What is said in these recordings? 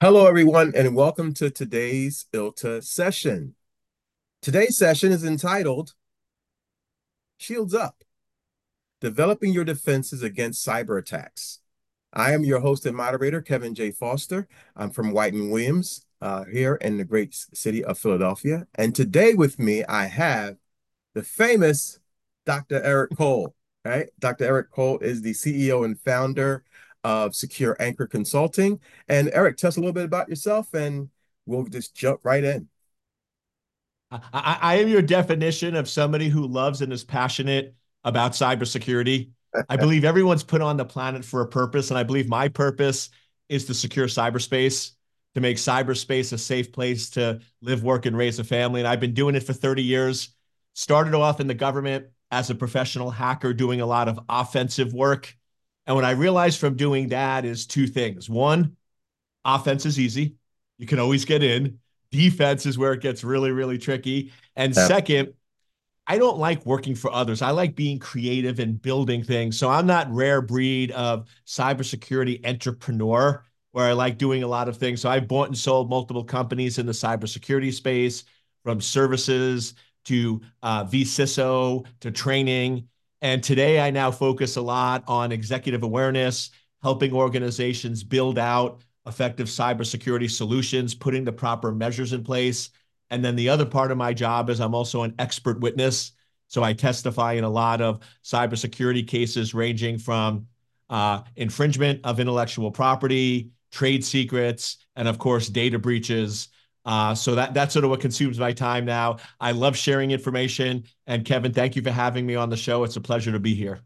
Hello, everyone, and welcome to today's ILTA session. Today's session is entitled Shields Up Developing Your Defenses Against Cyber Attacks. I am your host and moderator, Kevin J. Foster. I'm from White and Williams uh, here in the great city of Philadelphia. And today with me, I have the famous Dr. Eric Cole. Right? Dr. Eric Cole is the CEO and founder of Secure Anchor Consulting. And Eric, tell us a little bit about yourself and we'll just jump right in. I, I am your definition of somebody who loves and is passionate about cybersecurity. I believe everyone's put on the planet for a purpose, and I believe my purpose is to secure cyberspace, to make cyberspace a safe place to live, work, and raise a family. And I've been doing it for 30 years. Started off in the government as a professional hacker, doing a lot of offensive work. And what I realized from doing that is two things. One, offense is easy. You can always get in. Defense is where it gets really, really tricky. And yeah. second, I don't like working for others. I like being creative and building things. So I'm not rare breed of cybersecurity entrepreneur where I like doing a lot of things. So I've bought and sold multiple companies in the cybersecurity space, from services to uh, vCISO to training. And today I now focus a lot on executive awareness, helping organizations build out effective cybersecurity solutions, putting the proper measures in place. And then the other part of my job is I'm also an expert witness. So I testify in a lot of cybersecurity cases ranging from uh, infringement of intellectual property, trade secrets, and of course, data breaches. Uh, so that that's sort of what consumes my time now. I love sharing information. And Kevin, thank you for having me on the show. It's a pleasure to be here.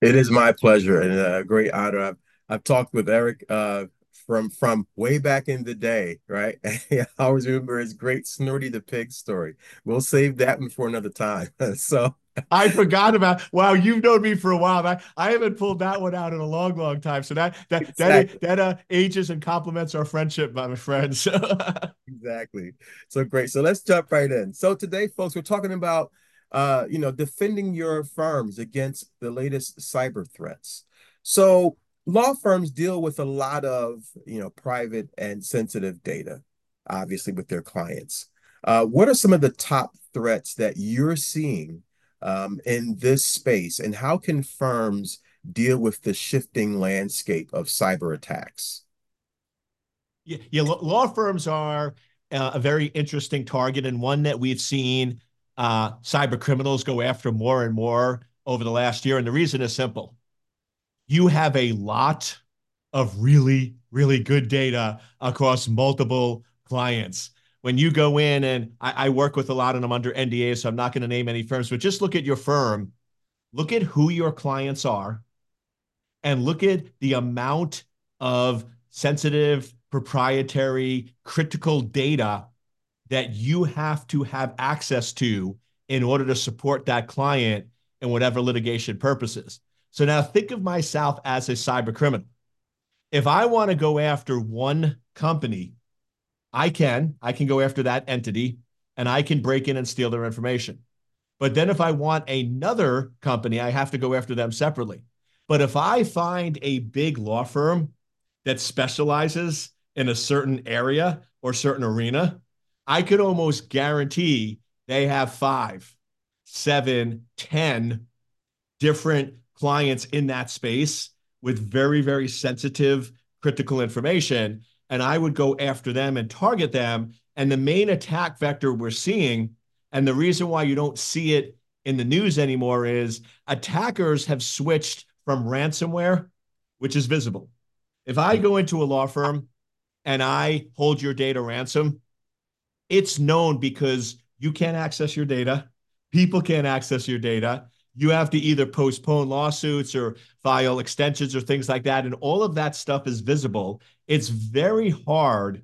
It is my pleasure and a great honor. I've, I've talked with Eric uh, from from way back in the day, right? I always remember his great Snorty the Pig story. We'll save that one for another time. so I forgot about. Wow, you've known me for a while. I, I haven't pulled that one out in a long, long time. So that that exactly. that that uh, ages and complements our friendship, my friends. exactly. So great. So let's jump right in. So today, folks, we're talking about uh, you know, defending your firms against the latest cyber threats. So law firms deal with a lot of you know private and sensitive data, obviously with their clients. Uh, what are some of the top threats that you're seeing um, in this space, and how can firms deal with the shifting landscape of cyber attacks? Yeah, yeah law firms are uh, a very interesting target and one that we've seen uh, cyber criminals go after more and more over the last year. And the reason is simple you have a lot of really, really good data across multiple clients. When you go in, and I, I work with a lot of them under NDA, so I'm not going to name any firms, but just look at your firm, look at who your clients are, and look at the amount of sensitive, proprietary, critical data that you have to have access to in order to support that client in whatever litigation purposes. So now think of myself as a cyber criminal. If I want to go after one company, I can. I can go after that entity and I can break in and steal their information. But then if I want another company, I have to go after them separately. But if I find a big law firm that specializes in a certain area or certain arena, I could almost guarantee they have five, seven, ten different clients in that space with very, very sensitive, critical information. And I would go after them and target them. And the main attack vector we're seeing, and the reason why you don't see it in the news anymore is attackers have switched from ransomware, which is visible. If I go into a law firm and I hold your data ransom, it's known because you can't access your data, people can't access your data, you have to either postpone lawsuits or file extensions or things like that. And all of that stuff is visible. It's very hard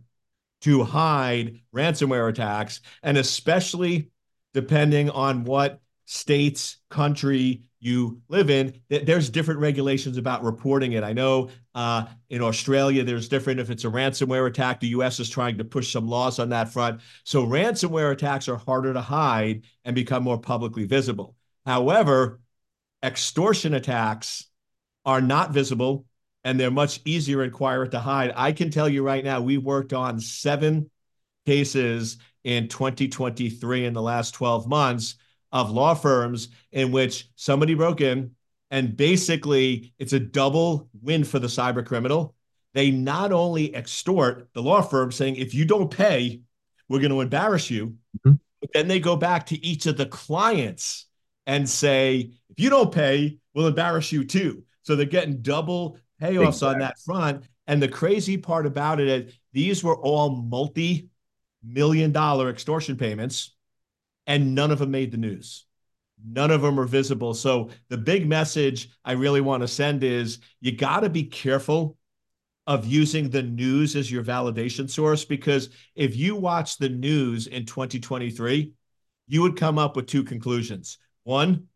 to hide ransomware attacks, and especially depending on what states, country you live in, there's different regulations about reporting it. I know uh, in Australia, there's different if it's a ransomware attack. The US is trying to push some laws on that front. So ransomware attacks are harder to hide and become more publicly visible. However, extortion attacks are not visible and they're much easier and quieter to hide. I can tell you right now, we worked on seven cases in 2023 in the last 12 months of law firms in which somebody broke in and basically it's a double win for the cyber criminal. They not only extort the law firm saying, if you don't pay, we're going to embarrass you. Mm-hmm. But then they go back to each of the clients and say, if you don't pay, we'll embarrass you too. So they're getting double payoffs exactly. on that front. And the crazy part about it is these were all multi million dollar extortion payments, and none of them made the news. None of them are visible. So the big message I really want to send is you got to be careful of using the news as your validation source because if you watch the news in 2023, you would come up with two conclusions. One,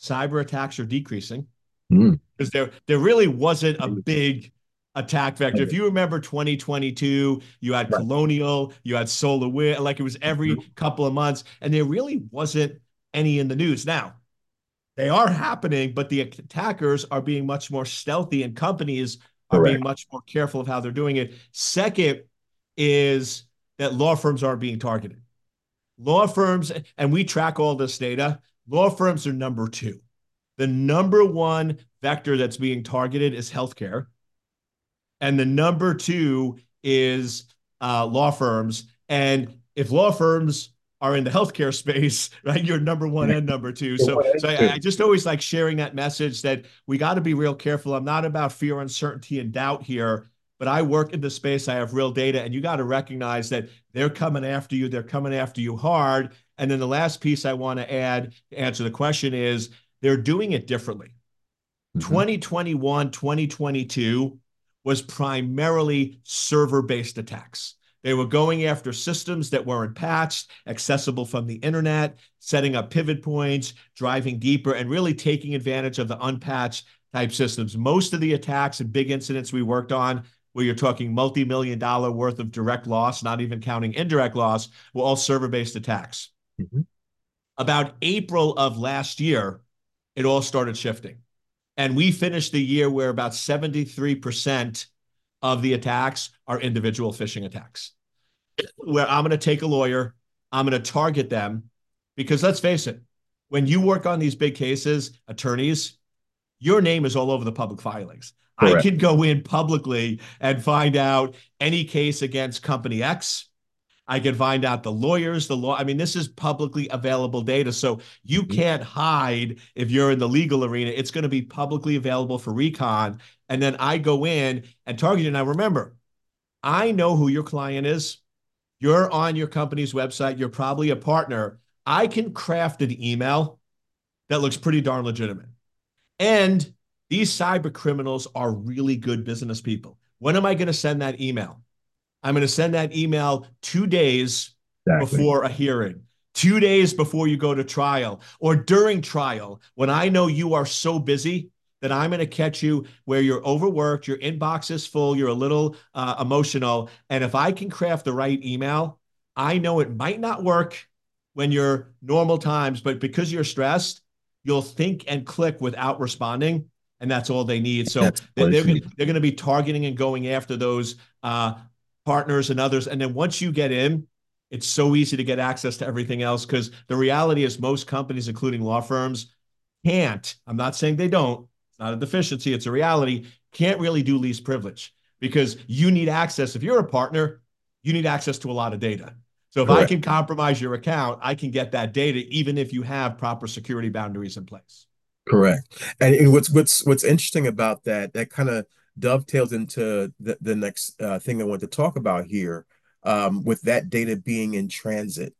cyber attacks are decreasing because mm. there there really wasn't a big attack vector. If you remember 2022, you had right. Colonial, you had SolarWinds, like it was every mm-hmm. couple of months, and there really wasn't any in the news. Now, they are happening, but the attackers are being much more stealthy, and companies are Correct. being much more careful of how they're doing it. Second is that law firms aren't being targeted. Law firms, and we track all this data, law firms are number two. The number one vector that's being targeted is healthcare. And the number two is uh, law firms. And if law firms are in the healthcare space, right, you're number one and number two. So, so I, I just always like sharing that message that we got to be real careful. I'm not about fear, uncertainty, and doubt here but I work in the space. I have real data, and you got to recognize that they're coming after you. They're coming after you hard. And then the last piece I want to add to answer the question is they're doing it differently. Mm-hmm. 2021, 2022 was primarily server based attacks. They were going after systems that weren't patched, accessible from the internet, setting up pivot points, driving deeper, and really taking advantage of the unpatched type systems. Most of the attacks and big incidents we worked on, where you're talking multi million dollar worth of direct loss, not even counting indirect loss, were all server based attacks. Mm-hmm. About April of last year, it all started shifting. And we finished the year where about 73% of the attacks are individual phishing attacks, where I'm going to take a lawyer, I'm going to target them. Because let's face it, when you work on these big cases, attorneys, your name is all over the public filings. Correct. I can go in publicly and find out any case against company X, I can find out the lawyers, the law. I mean, this is publicly available data. So you mm-hmm. can't hide if you're in the legal arena. It's going to be publicly available for recon. And then I go in and target you. Now, remember, I know who your client is. You're on your company's website. You're probably a partner. I can craft an email that looks pretty darn legitimate. And these cyber criminals are really good business people. When am I going to send that email? I'm going to send that email two days exactly. before a hearing, two days before you go to trial, or during trial when I know you are so busy that I'm going to catch you where you're overworked, your inbox is full, you're a little uh, emotional. And if I can craft the right email, I know it might not work when you're normal times, but because you're stressed, you'll think and click without responding. And that's all they need. So they're, they're, they're going to be targeting and going after those uh, partners and others. And then once you get in, it's so easy to get access to everything else because the reality is most companies, including law firms, can't. I'm not saying they don't. It's not a deficiency. It's a reality. Can't really do least privilege because you need access. If you're a partner, you need access to a lot of data. So if Correct. I can compromise your account, I can get that data even if you have proper security boundaries in place. Correct. And what's what's what's interesting about that that kind of dovetails into the, the next uh, thing I want to talk about here um, with that data being in transit,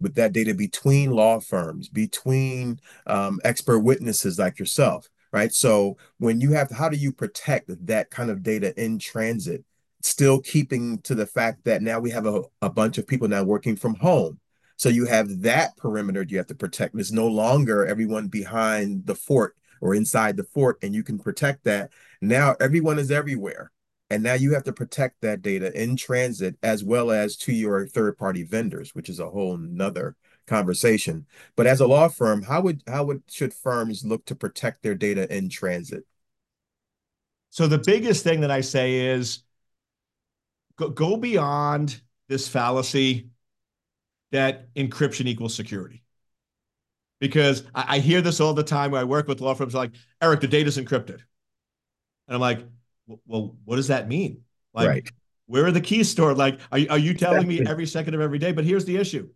with that data between law firms, between um, expert witnesses like yourself, right? So when you have, how do you protect that kind of data in transit? Still keeping to the fact that now we have a, a bunch of people now working from home. So you have that perimeter you have to protect. It's no longer everyone behind the fort or inside the fort, and you can protect that. Now everyone is everywhere. And now you have to protect that data in transit as well as to your third party vendors, which is a whole nother conversation. But as a law firm, how would how would should firms look to protect their data in transit? So the biggest thing that I say is go, go beyond this fallacy that encryption equals security. Because I, I hear this all the time when I work with law firms like, Eric, the data's encrypted. And I'm like, well, what does that mean? Like, right. where are the keys stored? Like, are, are you telling exactly. me every second of every day? But here's the issue.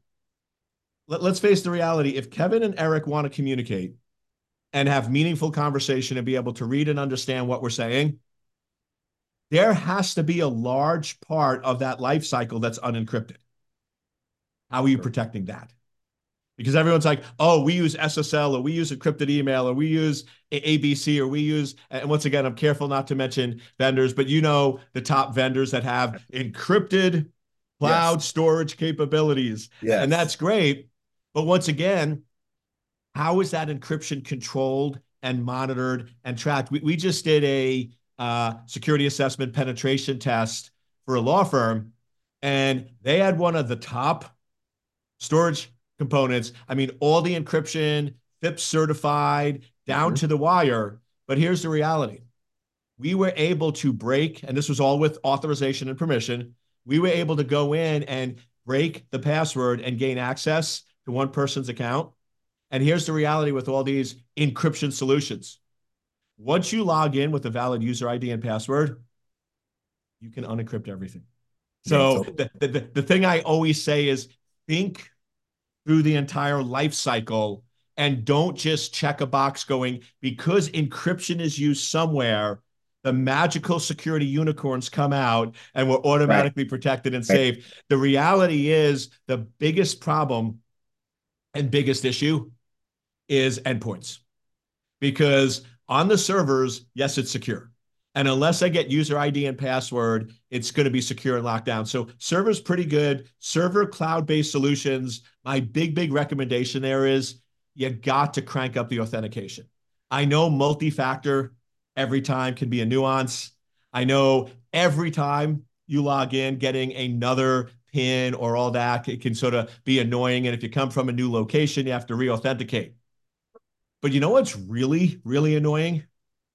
Let, let's face the reality. If Kevin and Eric want to communicate and have meaningful conversation and be able to read and understand what we're saying, there has to be a large part of that life cycle that's unencrypted. How are you protecting that? Because everyone's like, oh, we use SSL or we use encrypted email or we use ABC or we use, and once again, I'm careful not to mention vendors, but you know the top vendors that have encrypted cloud yes. storage capabilities. Yes. And that's great. But once again, how is that encryption controlled and monitored and tracked? We, we just did a uh, security assessment penetration test for a law firm, and they had one of the top storage components. I mean, all the encryption, FIPS certified, down mm-hmm. to the wire. But here's the reality we were able to break, and this was all with authorization and permission. We were able to go in and break the password and gain access to one person's account. And here's the reality with all these encryption solutions once you log in with a valid user ID and password, you can unencrypt everything. So the, the, the thing I always say is think through the entire life cycle and don't just check a box going because encryption is used somewhere the magical security unicorns come out and we're automatically right. protected and safe the reality is the biggest problem and biggest issue is endpoints because on the servers, yes, it's secure. And unless I get user ID and password, it's going to be secure and locked down. So server's pretty good. Server cloud-based solutions. My big, big recommendation there is you got to crank up the authentication. I know multi-factor every time can be a nuance. I know every time you log in, getting another PIN or all that it can sort of be annoying. And if you come from a new location, you have to re-authenticate. But you know what's really, really annoying?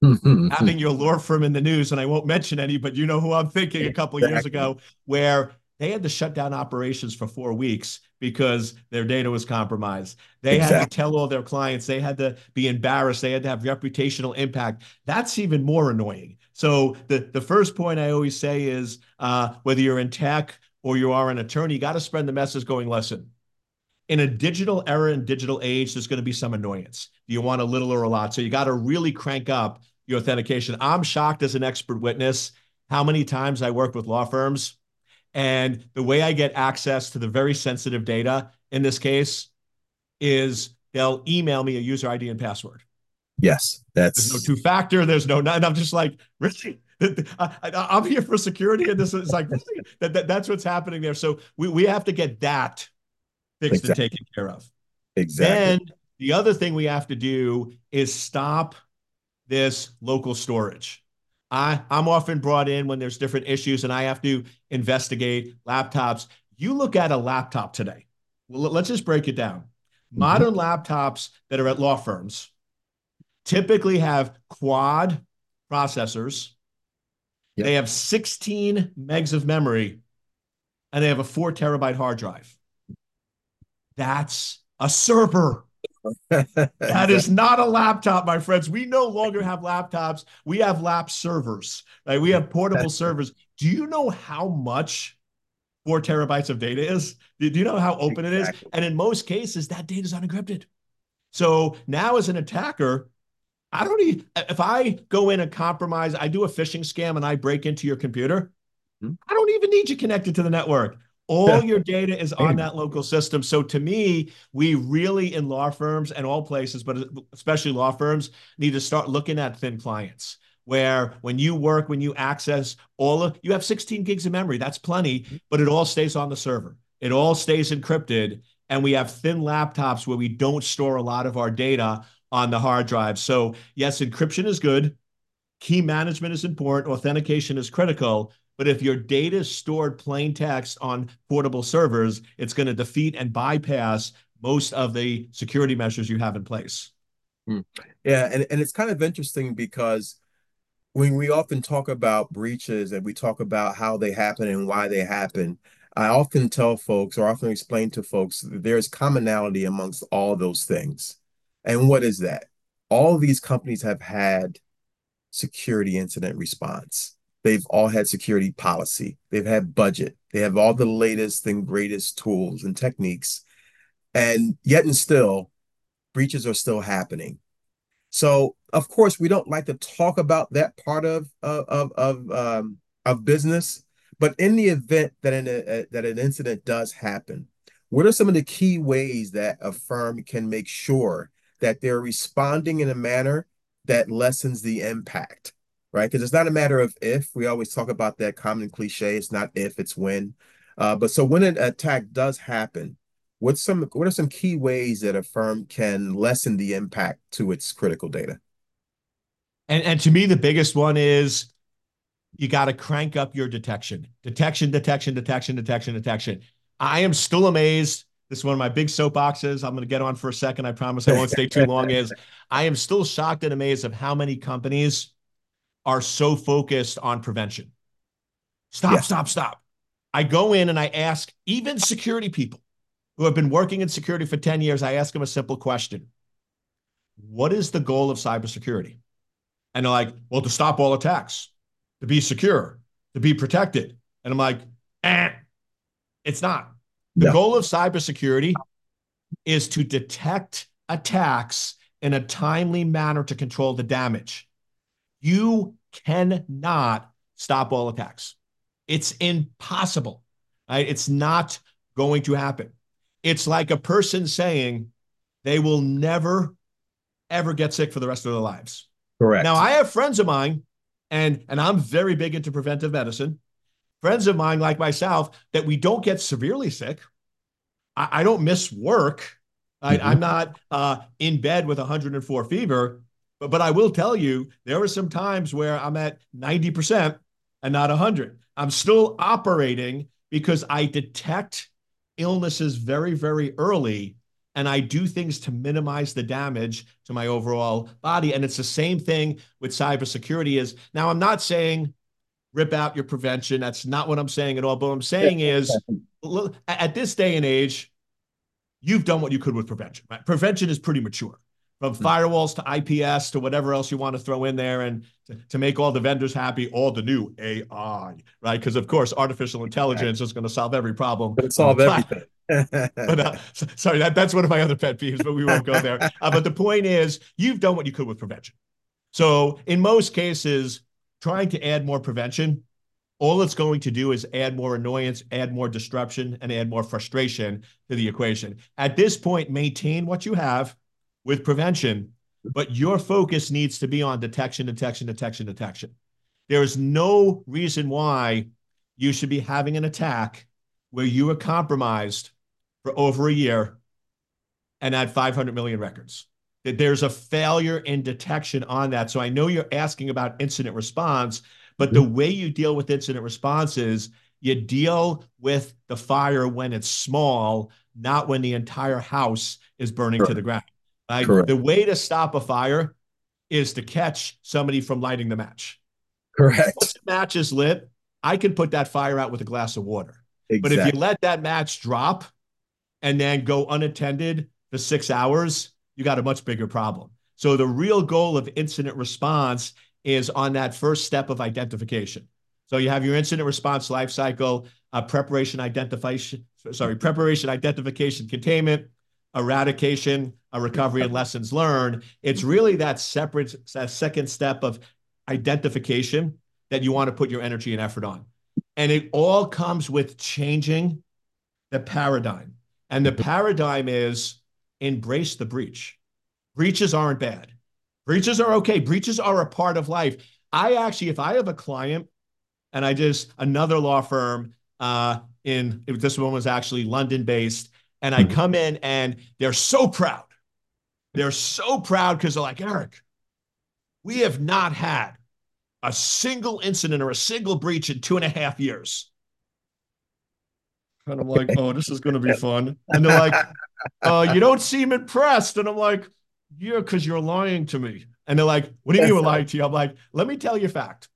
Having your law firm in the news, and I won't mention any, but you know who I'm thinking a couple exactly. years ago, where they had to shut down operations for four weeks because their data was compromised. They exactly. had to tell all their clients, they had to be embarrassed, they had to have reputational impact. That's even more annoying. So the, the first point I always say is uh, whether you're in tech or you are an attorney, you got to spread the message going, listen, in a digital era and digital age, there's going to be some annoyance. Do you want a little or a lot? So you got to really crank up your authentication. I'm shocked as an expert witness how many times I work with law firms and the way I get access to the very sensitive data in this case is they'll email me a user ID and password. Yes, that's there's no two factor. There's no, and I'm just like, really? I, am here for security, and this is like that, that, That's what's happening there. So we we have to get that fixed exactly. and taken care of. Exactly. Then the other thing we have to do is stop this local storage. I, I'm often brought in when there's different issues and I have to investigate laptops. You look at a laptop today. Well, let's just break it down. Mm-hmm. Modern laptops that are at law firms typically have quad processors. Yep. They have 16 megs of memory and they have a four terabyte hard drive. That's a server. that is not a laptop, my friends. We no longer have laptops. We have lap servers. Right? We have portable servers. Do you know how much four terabytes of data is? Do you know how open exactly. it is? And in most cases, that data is unencrypted. So now, as an attacker, I don't need if I go in and compromise, I do a phishing scam and I break into your computer. Hmm? I don't even need you connected to the network. All your data is on that local system. So to me, we really in law firms and all places, but especially law firms, need to start looking at thin clients where when you work, when you access all of you have 16 gigs of memory, that's plenty, mm-hmm. but it all stays on the server. It all stays encrypted. And we have thin laptops where we don't store a lot of our data on the hard drive. So yes, encryption is good. Key management is important. Authentication is critical. But if your data is stored plain text on portable servers, it's going to defeat and bypass most of the security measures you have in place. Hmm. Yeah, and, and it's kind of interesting because when we often talk about breaches and we talk about how they happen and why they happen, I often tell folks or often explain to folks that there's commonality amongst all those things. And what is that? All these companies have had security incident response. They've all had security policy. They've had budget. They have all the latest and greatest tools and techniques. And yet and still, breaches are still happening. So of course we don't like to talk about that part of of of um, of business, but in the event that an a, that an incident does happen, what are some of the key ways that a firm can make sure that they're responding in a manner that lessens the impact, right? Because it's not a matter of if. We always talk about that common cliche. It's not if, it's when. Uh, but so when an attack does happen, what's some what are some key ways that a firm can lessen the impact to its critical data? And and to me, the biggest one is you got to crank up your detection. Detection, detection, detection, detection, detection. I am still amazed. This is one of my big soapboxes. I'm going to get on for a second. I promise I won't stay too long. Is I am still shocked and amazed of how many companies are so focused on prevention. Stop, yeah. stop, stop. I go in and I ask even security people who have been working in security for 10 years, I ask them a simple question What is the goal of cybersecurity? And they're like, Well, to stop all attacks, to be secure, to be protected. And I'm like, eh, it's not. The goal of cybersecurity is to detect attacks in a timely manner to control the damage. You cannot stop all attacks. It's impossible. Right? It's not going to happen. It's like a person saying they will never, ever get sick for the rest of their lives. Correct. Now, I have friends of mine, and, and I'm very big into preventive medicine. Friends of mine, like myself, that we don't get severely sick. I, I don't miss work. I, mm-hmm. I'm not uh, in bed with 104 fever, but, but I will tell you, there are some times where I'm at 90% and not 100. I'm still operating because I detect illnesses very, very early. And I do things to minimize the damage to my overall body. And it's the same thing with cybersecurity is now I'm not saying rip out your prevention. That's not what I'm saying at all. But what I'm saying is at this day and age, you've done what you could with prevention. Right? Prevention is pretty mature from hmm. firewalls to IPS to whatever else you want to throw in there and to, to make all the vendors happy, all the new AI, right? Because of course, artificial intelligence is going to solve every problem. It'll solve everything. but uh, sorry, that, that's one of my other pet peeves, but we won't go there. Uh, but the point is, you've done what you could with prevention. So in most cases, trying to add more prevention, all it's going to do is add more annoyance, add more disruption, and add more frustration to the equation. At this point, maintain what you have with prevention, but your focus needs to be on detection, detection, detection, detection. There is no reason why you should be having an attack where you were compromised for over a year and had 500 million records. That there's a failure in detection on that. So I know you're asking about incident response, but the way you deal with incident response is you deal with the fire when it's small, not when the entire house is burning sure. to the ground. Like the way to stop a fire is to catch somebody from lighting the match. Correct. Once the match is lit, I can put that fire out with a glass of water. Exactly. But if you let that match drop and then go unattended for six hours, you got a much bigger problem. So the real goal of incident response is on that first step of identification. So you have your incident response life cycle, uh, preparation, identification, sorry, preparation, identification, containment, eradication, a recovery, and lessons learned. It's really that separate that second step of identification that you want to put your energy and effort on. And it all comes with changing the paradigm. And the paradigm is embrace the breach. Breaches aren't bad. Breaches are okay. Breaches are a part of life. I actually, if I have a client and I just another law firm uh, in this one was actually London based, and I hmm. come in and they're so proud. They're so proud because they're like, Eric, we have not had a single incident or a single breach in two and a half years. And I'm like, oh, this is going to be fun. And they're like, uh, you don't seem impressed. And I'm like, yeah, because you're lying to me. And they're like, what do you mean we're lying to you? I'm like, let me tell you a fact.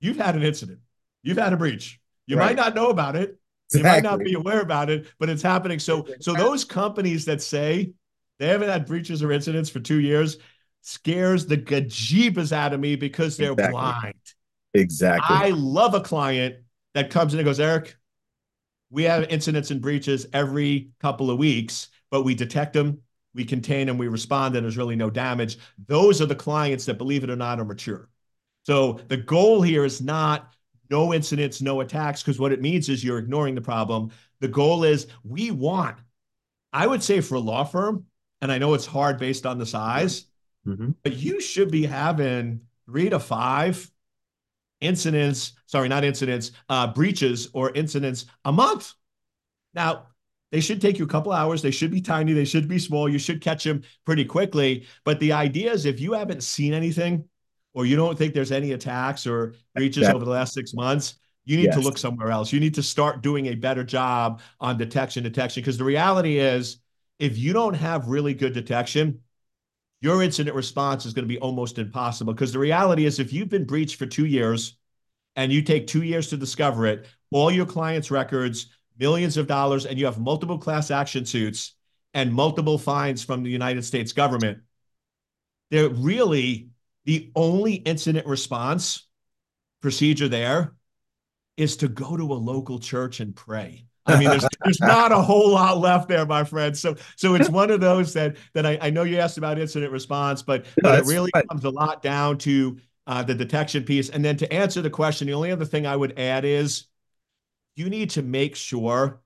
You've had an incident. You've had a breach. You right. might not know about it. Exactly. You might not be aware about it, but it's happening. So, so those companies that say they haven't had breaches or incidents for two years scares the gajeebas out of me because they're exactly. blind. Exactly. I love a client that comes in and goes, Eric, we have incidents and breaches every couple of weeks, but we detect them, we contain them, we respond, and there's really no damage. Those are the clients that, believe it or not, are mature. So the goal here is not no incidents, no attacks, because what it means is you're ignoring the problem. The goal is we want, I would say for a law firm, and I know it's hard based on the size, mm-hmm. but you should be having three to five incidents, sorry, not incidents, uh, breaches or incidents a month. Now, they should take you a couple hours. They should be tiny. They should be small. You should catch them pretty quickly. But the idea is if you haven't seen anything or you don't think there's any attacks or breaches yeah. over the last six months, you need yes. to look somewhere else. You need to start doing a better job on detection, detection. Because the reality is, if you don't have really good detection, your incident response is going to be almost impossible. Because the reality is, if you've been breached for two years and you take two years to discover it, all your clients' records, millions of dollars, and you have multiple class action suits and multiple fines from the United States government, they're really the only incident response procedure there is to go to a local church and pray. I mean, there's there's not a whole lot left there, my friend. So so it's one of those that that I, I know you asked about incident response, but, no, but it really right. comes a lot down to uh, the detection piece. And then to answer the question, the only other thing I would add is you need to make sure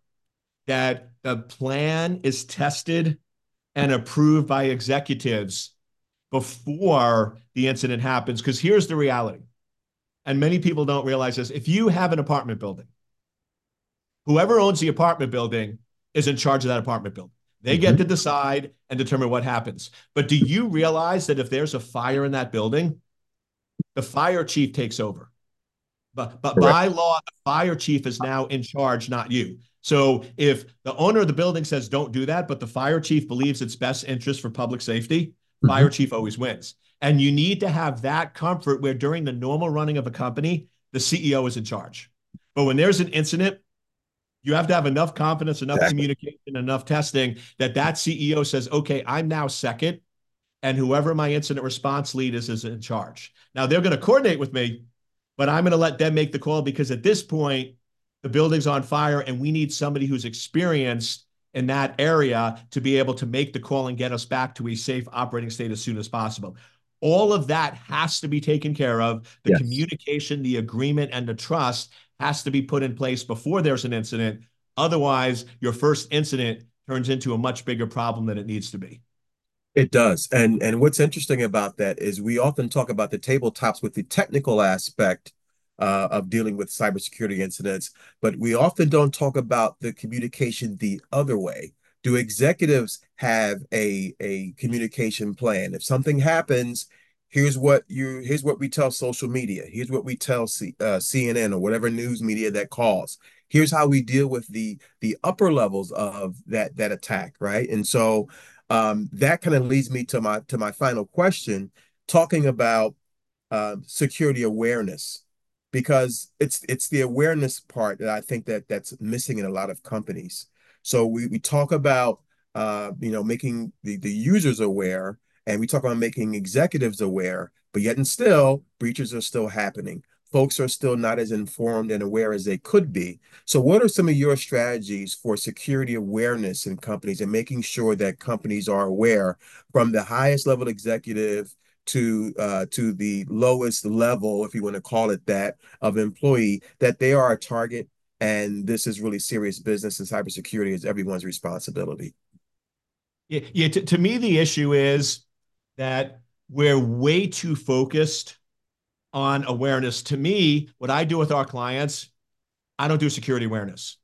that the plan is tested and approved by executives before the incident happens. Because here's the reality, and many people don't realize this if you have an apartment building, whoever owns the apartment building is in charge of that apartment building. They mm-hmm. get to decide and determine what happens. But do you realize that if there's a fire in that building, the fire chief takes over? But but Correct. by law, the fire chief is now in charge, not you. So if the owner of the building says don't do that, but the fire chief believes it's best interest for public safety, mm-hmm. Fire mm-hmm. chief always wins. And you need to have that comfort where during the normal running of a company, the CEO is in charge. But when there's an incident, you have to have enough confidence, enough exactly. communication, enough testing that that CEO says, okay, I'm now second. And whoever my incident response lead is, is in charge. Now they're going to coordinate with me, but I'm going to let them make the call because at this point, the building's on fire and we need somebody who's experienced in that area to be able to make the call and get us back to a safe operating state as soon as possible. All of that has to be taken care of. The yes. communication, the agreement, and the trust has to be put in place before there's an incident. Otherwise, your first incident turns into a much bigger problem than it needs to be. It does. And and what's interesting about that is we often talk about the tabletops with the technical aspect uh, of dealing with cybersecurity incidents, but we often don't talk about the communication the other way. Do executives have a a communication plan? If something happens, here's what you here's what we tell social media. Here's what we tell C, uh, CNN or whatever news media that calls. Here's how we deal with the the upper levels of that that attack, right? And so um, that kind of leads me to my to my final question, talking about uh, security awareness, because it's it's the awareness part that I think that that's missing in a lot of companies. So we we talk about uh, you know making the the users aware, and we talk about making executives aware, but yet and still breaches are still happening folks are still not as informed and aware as they could be. So, what are some of your strategies for security awareness in companies and making sure that companies are aware from the highest level executive to uh, to the lowest level, if you want to call it that, of employee, that they are a target and this is really serious business and cybersecurity is everyone's responsibility? Yeah, yeah. To, to me, the issue is that we're way too focused on awareness. To me, what I do with our clients, I don't do security awareness.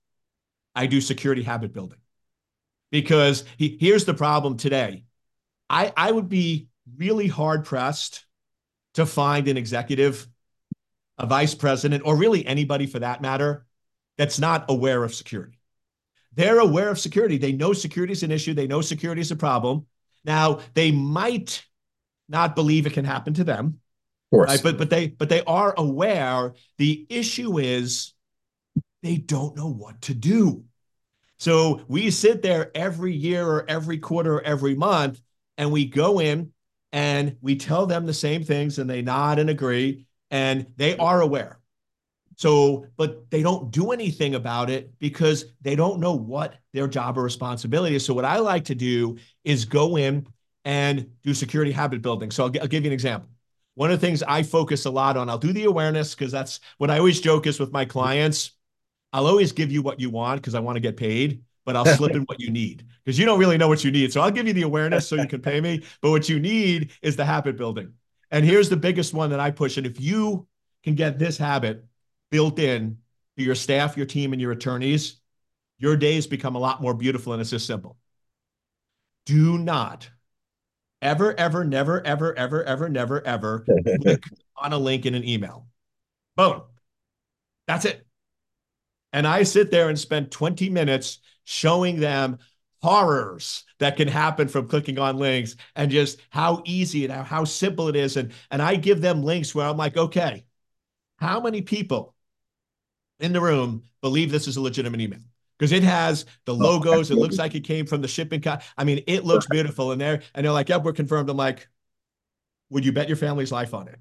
I do security habit building. Because he, here's the problem today. I, I would be really hard pressed to find an executive, a vice president, or really anybody for that matter, that's not aware of security. They're aware of security. They know security is an issue. They know security is a problem. Now, they might not believe it can happen to them. Of course. Right? But but they but they are aware. The issue is they don't know what to do. So we sit there every year or every quarter or every month and we go in and we tell them the same things and they nod and agree and they are aware. So, but they don't do anything about it because they don't know what their job or responsibility is. So, what I like to do is go in and do security habit building. So, I'll, I'll give you an example. One of the things I focus a lot on, I'll do the awareness because that's what I always joke is with my clients. I'll always give you what you want because I want to get paid but I'll slip in what you need because you don't really know what you need. So I'll give you the awareness so you can pay me. But what you need is the habit building. And here's the biggest one that I push. And if you can get this habit built in to your staff, your team, and your attorneys, your days become a lot more beautiful. And it's just simple. Do not ever, ever, never, ever, ever, ever, never, ever click on a link in an email. Boom. That's it. And I sit there and spend 20 minutes showing them horrors that can happen from clicking on links and just how easy and how simple it is. And, and I give them links where I'm like, okay, how many people in the room believe this is a legitimate email? Because it has the logos. It looks like it came from the shipping. Co- I mean, it looks beautiful in there. And they're like, yep, we're confirmed. I'm like, would you bet your family's life on it?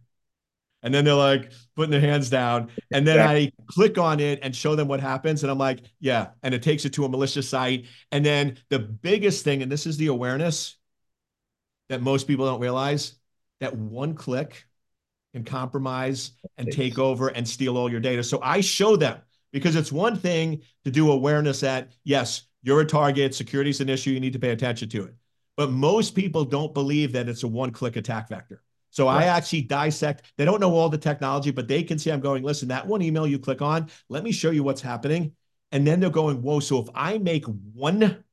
And then they're like putting their hands down. And then I click on it and show them what happens. And I'm like, yeah. And it takes it to a malicious site. And then the biggest thing, and this is the awareness that most people don't realize that one click can compromise and take over and steal all your data. So I show them because it's one thing to do awareness that, yes, you're a target, security is an issue, you need to pay attention to it. But most people don't believe that it's a one click attack vector. So right. I actually dissect. They don't know all the technology, but they can see I'm going, listen, that one email you click on, let me show you what's happening. And then they're going, whoa, so if I make one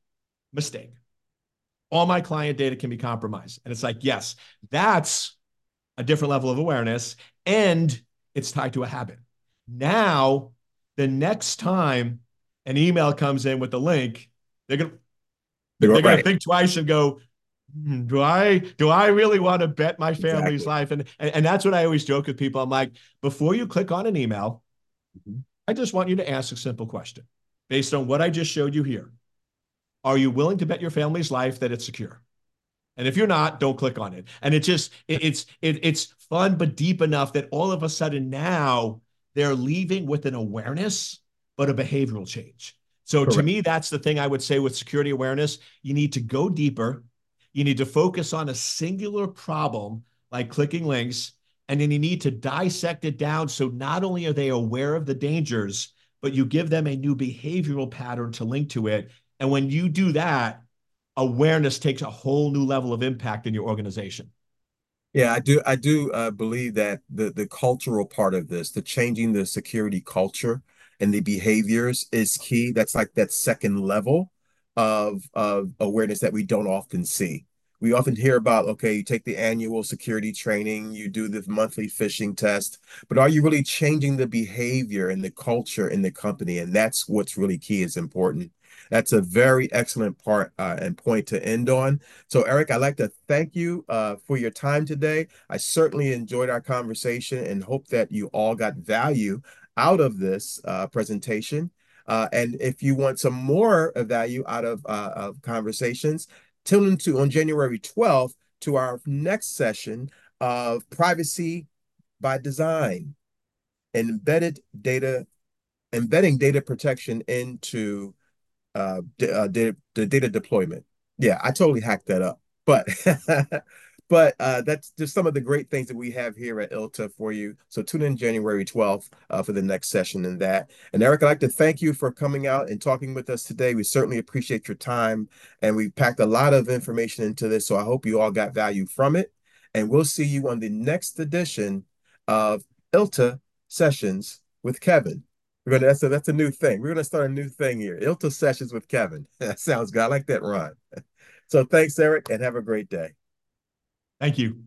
mistake, all my client data can be compromised. And it's like, yes, that's a different level of awareness and it's tied to a habit. Now, the next time an email comes in with the link, they're going to they're, going to think twice and go, do I do I really want to bet my family's exactly. life? And, and, and that's what I always joke with people. I'm like, before you click on an email, mm-hmm. I just want you to ask a simple question based on what I just showed you here. Are you willing to bet your family's life that it's secure? And if you're not, don't click on it. And it just it, it's it, it's fun but deep enough that all of a sudden now they're leaving with an awareness but a behavioral change. So Correct. to me, that's the thing I would say with security awareness. You need to go deeper you need to focus on a singular problem like clicking links, and then you need to dissect it down so not only are they aware of the dangers, but you give them a new behavioral pattern to link to it. And when you do that, awareness takes a whole new level of impact in your organization. Yeah, I do. I do uh, believe that the the cultural part of this, the changing the security culture and the behaviors, is key. That's like that second level of of awareness that we don't often see we often hear about okay you take the annual security training you do the monthly phishing test but are you really changing the behavior and the culture in the company? And that's what's really key is important. That's a very excellent part uh, and point to end on. So eric i'd like to thank you uh, for your time today. I certainly enjoyed our conversation and hope that you all got value out of this uh, presentation. Uh, and if you want some more value out of, uh, of conversations Tune into on January 12th to our next session of privacy by design, embedded data, embedding data protection into uh, uh, data, the data deployment. Yeah, I totally hacked that up, but But uh, that's just some of the great things that we have here at ILTA for you. So tune in January 12th uh, for the next session in that. And Eric, I'd like to thank you for coming out and talking with us today. We certainly appreciate your time. And we packed a lot of information into this. So I hope you all got value from it. And we'll see you on the next edition of ILTA Sessions with Kevin. We're gonna that's a that's a new thing. We're gonna start a new thing here. ILTA Sessions with Kevin. That sounds good. I like that, Ron. So thanks, Eric, and have a great day. Thank you.